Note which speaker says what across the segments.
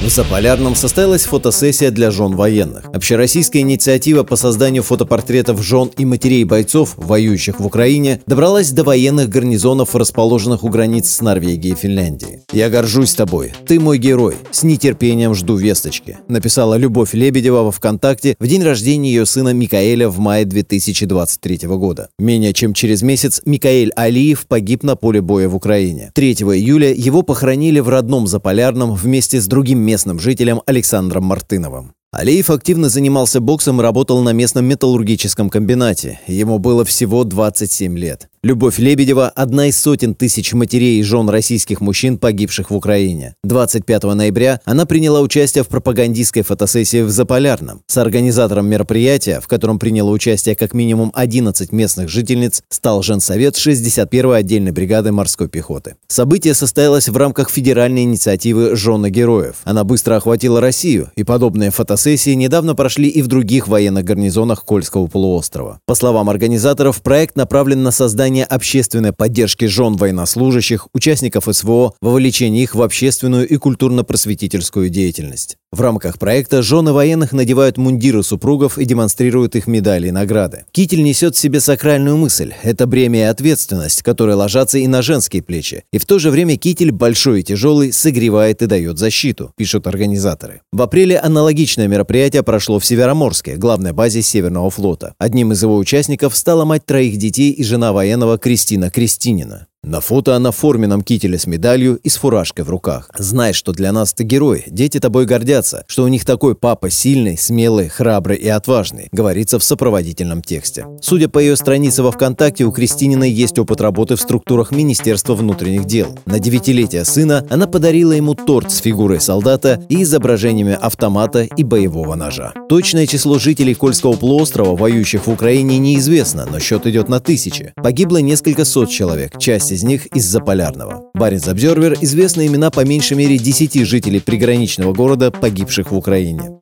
Speaker 1: В Заполярном состоялась фотосессия для жен военных. Общероссийская инициатива по созданию фотопортретов жен и матерей бойцов, воюющих в Украине, добралась до военных гарнизонов, расположенных у границ с Норвегией и Финляндией. «Я горжусь тобой. Ты мой герой. С нетерпением жду весточки», написала Любовь Лебедева во ВКонтакте в день рождения ее сына Микаэля в мае 2023 года. Менее чем через месяц Микаэль Алиев погиб на поле боя в Украине. 3 июля его похоронили в родном Заполярном вместе с другим местным жителем Александром Мартыновым. Алиев активно занимался боксом и работал на местном металлургическом комбинате. Ему было всего 27 лет. Любовь Лебедева – одна из сотен тысяч матерей и жен российских мужчин, погибших в Украине. 25 ноября она приняла участие в пропагандистской фотосессии в Заполярном. С организатором мероприятия, в котором приняло участие как минимум 11 местных жительниц, стал Женсовет 61-й отдельной бригады морской пехоты. Событие состоялось в рамках федеральной инициативы «Жены героев». Она быстро охватила Россию, и подобные фотосессии недавно прошли и в других военных гарнизонах Кольского полуострова. По словам организаторов, проект направлен на создание создание общественной поддержки жен военнослужащих, участников СВО, вовлечение их в общественную и культурно-просветительскую деятельность. В рамках проекта жены военных надевают мундиры супругов и демонстрируют их медали и награды. Китель несет в себе сакральную мысль. Это бремя и ответственность, которые ложатся и на женские плечи. И в то же время китель большой и тяжелый согревает и дает защиту, пишут организаторы. В апреле аналогичное мероприятие прошло в Североморске, главной базе Северного флота. Одним из его участников стала мать троих детей и жена военного Кристина Кристинина. На фото она в форменном кителе с медалью и с фуражкой в руках. Знай, что для нас ты герой, дети тобой гордятся, что у них такой папа сильный, смелый, храбрый и отважный, говорится в сопроводительном тексте. Судя по ее странице во ВКонтакте, у Кристининой есть опыт работы в структурах Министерства внутренних дел. На девятилетие сына она подарила ему торт с фигурой солдата и изображениями автомата и боевого ножа. Точное число жителей Кольского полуострова, воюющих в Украине, неизвестно, но счет идет на тысячи. Погибло несколько сот человек, часть из них из-за полярного. Баренц Обзервер известны имена по меньшей мере 10 жителей приграничного города, погибших в Украине.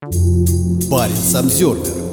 Speaker 2: Баренц Обзервер